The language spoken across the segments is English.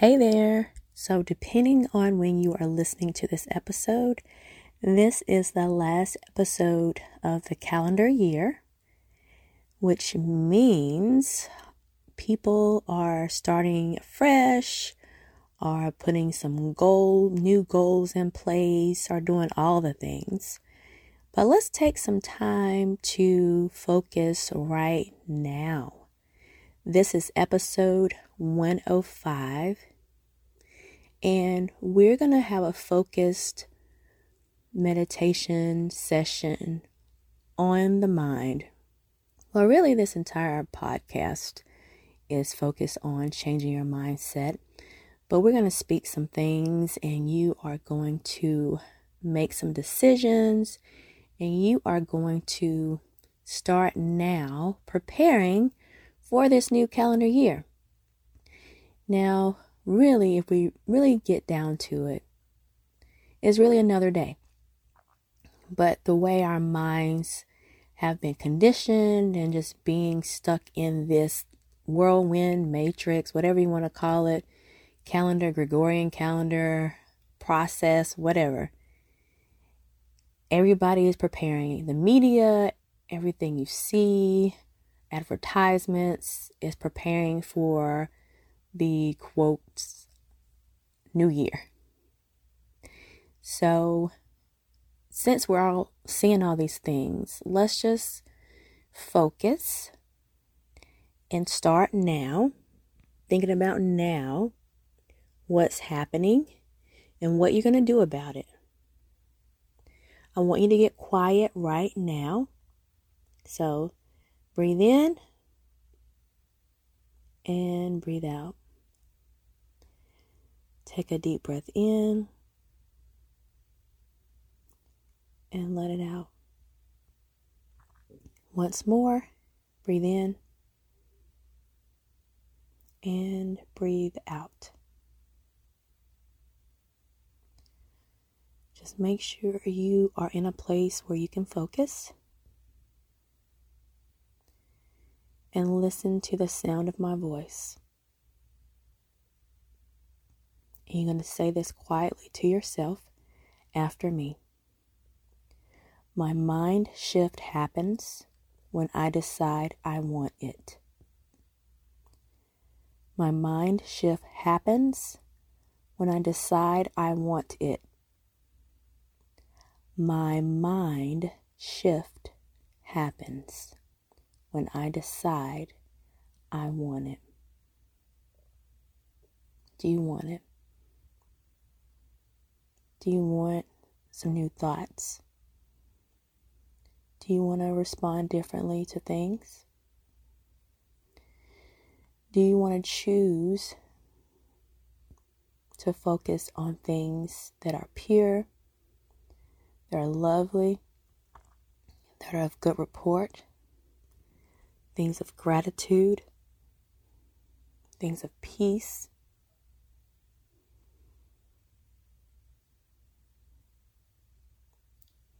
Hey there. So, depending on when you are listening to this episode, this is the last episode of the calendar year, which means people are starting fresh, are putting some goal, new goals in place, are doing all the things. But let's take some time to focus right now. This is episode 105, and we're going to have a focused meditation session on the mind. Well, really, this entire podcast is focused on changing your mindset, but we're going to speak some things, and you are going to make some decisions, and you are going to start now preparing for this new calendar year. Now, really, if we really get down to it's really another day. But the way our minds have been conditioned and just being stuck in this whirlwind matrix, whatever you want to call it, calendar, Gregorian calendar, process, whatever. Everybody is preparing. The media, everything you see, advertisements, is preparing for the quotes new year. So, since we're all seeing all these things, let's just focus and start now, thinking about now what's happening and what you're going to do about it. I want you to get quiet right now. So, Breathe in and breathe out. Take a deep breath in and let it out. Once more, breathe in and breathe out. Just make sure you are in a place where you can focus. And listen to the sound of my voice. And you're going to say this quietly to yourself after me. My mind shift happens when I decide I want it. My mind shift happens when I decide I want it. My mind shift happens when I decide I want it. Do you want it? Do you want some new thoughts? Do you want to respond differently to things? Do you want to choose to focus on things that are pure, that are lovely, that are of good report? Things of gratitude, things of peace.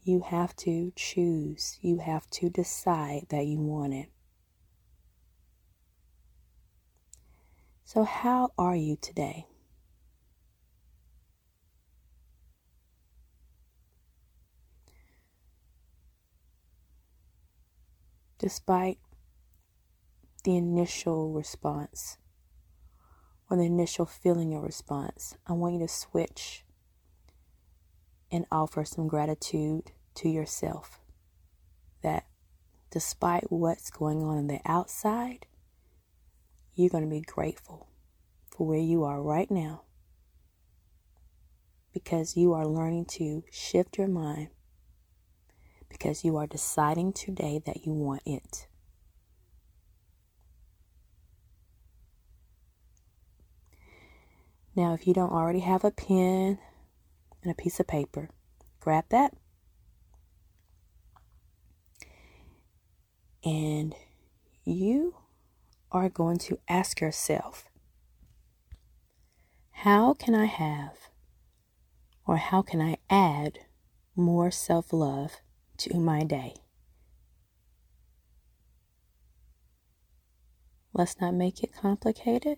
You have to choose, you have to decide that you want it. So, how are you today? Despite the initial response or the initial feeling of response. I want you to switch and offer some gratitude to yourself that despite what's going on in the outside, you're going to be grateful for where you are right now because you are learning to shift your mind because you are deciding today that you want it. Now, if you don't already have a pen and a piece of paper, grab that. And you are going to ask yourself, how can I have or how can I add more self love to my day? Let's not make it complicated.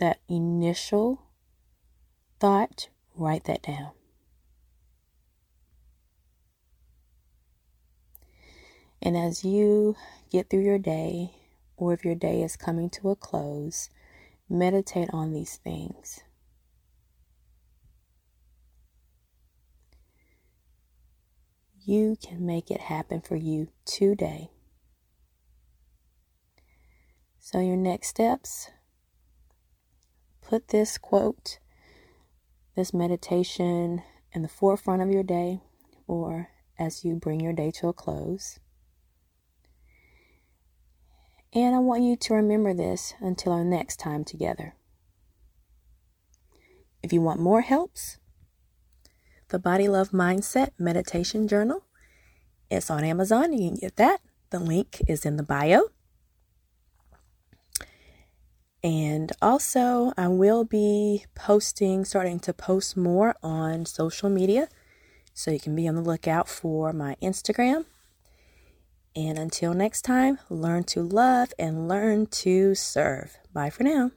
That initial thought, write that down. And as you get through your day, or if your day is coming to a close, meditate on these things. You can make it happen for you today. So, your next steps put this quote, this meditation in the forefront of your day or as you bring your day to a close. And I want you to remember this until our next time together. If you want more helps, the Body Love Mindset Meditation Journal is on Amazon. You can get that. The link is in the bio. And also, I will be posting, starting to post more on social media. So you can be on the lookout for my Instagram and until next time, learn to love and learn to serve. Bye for now.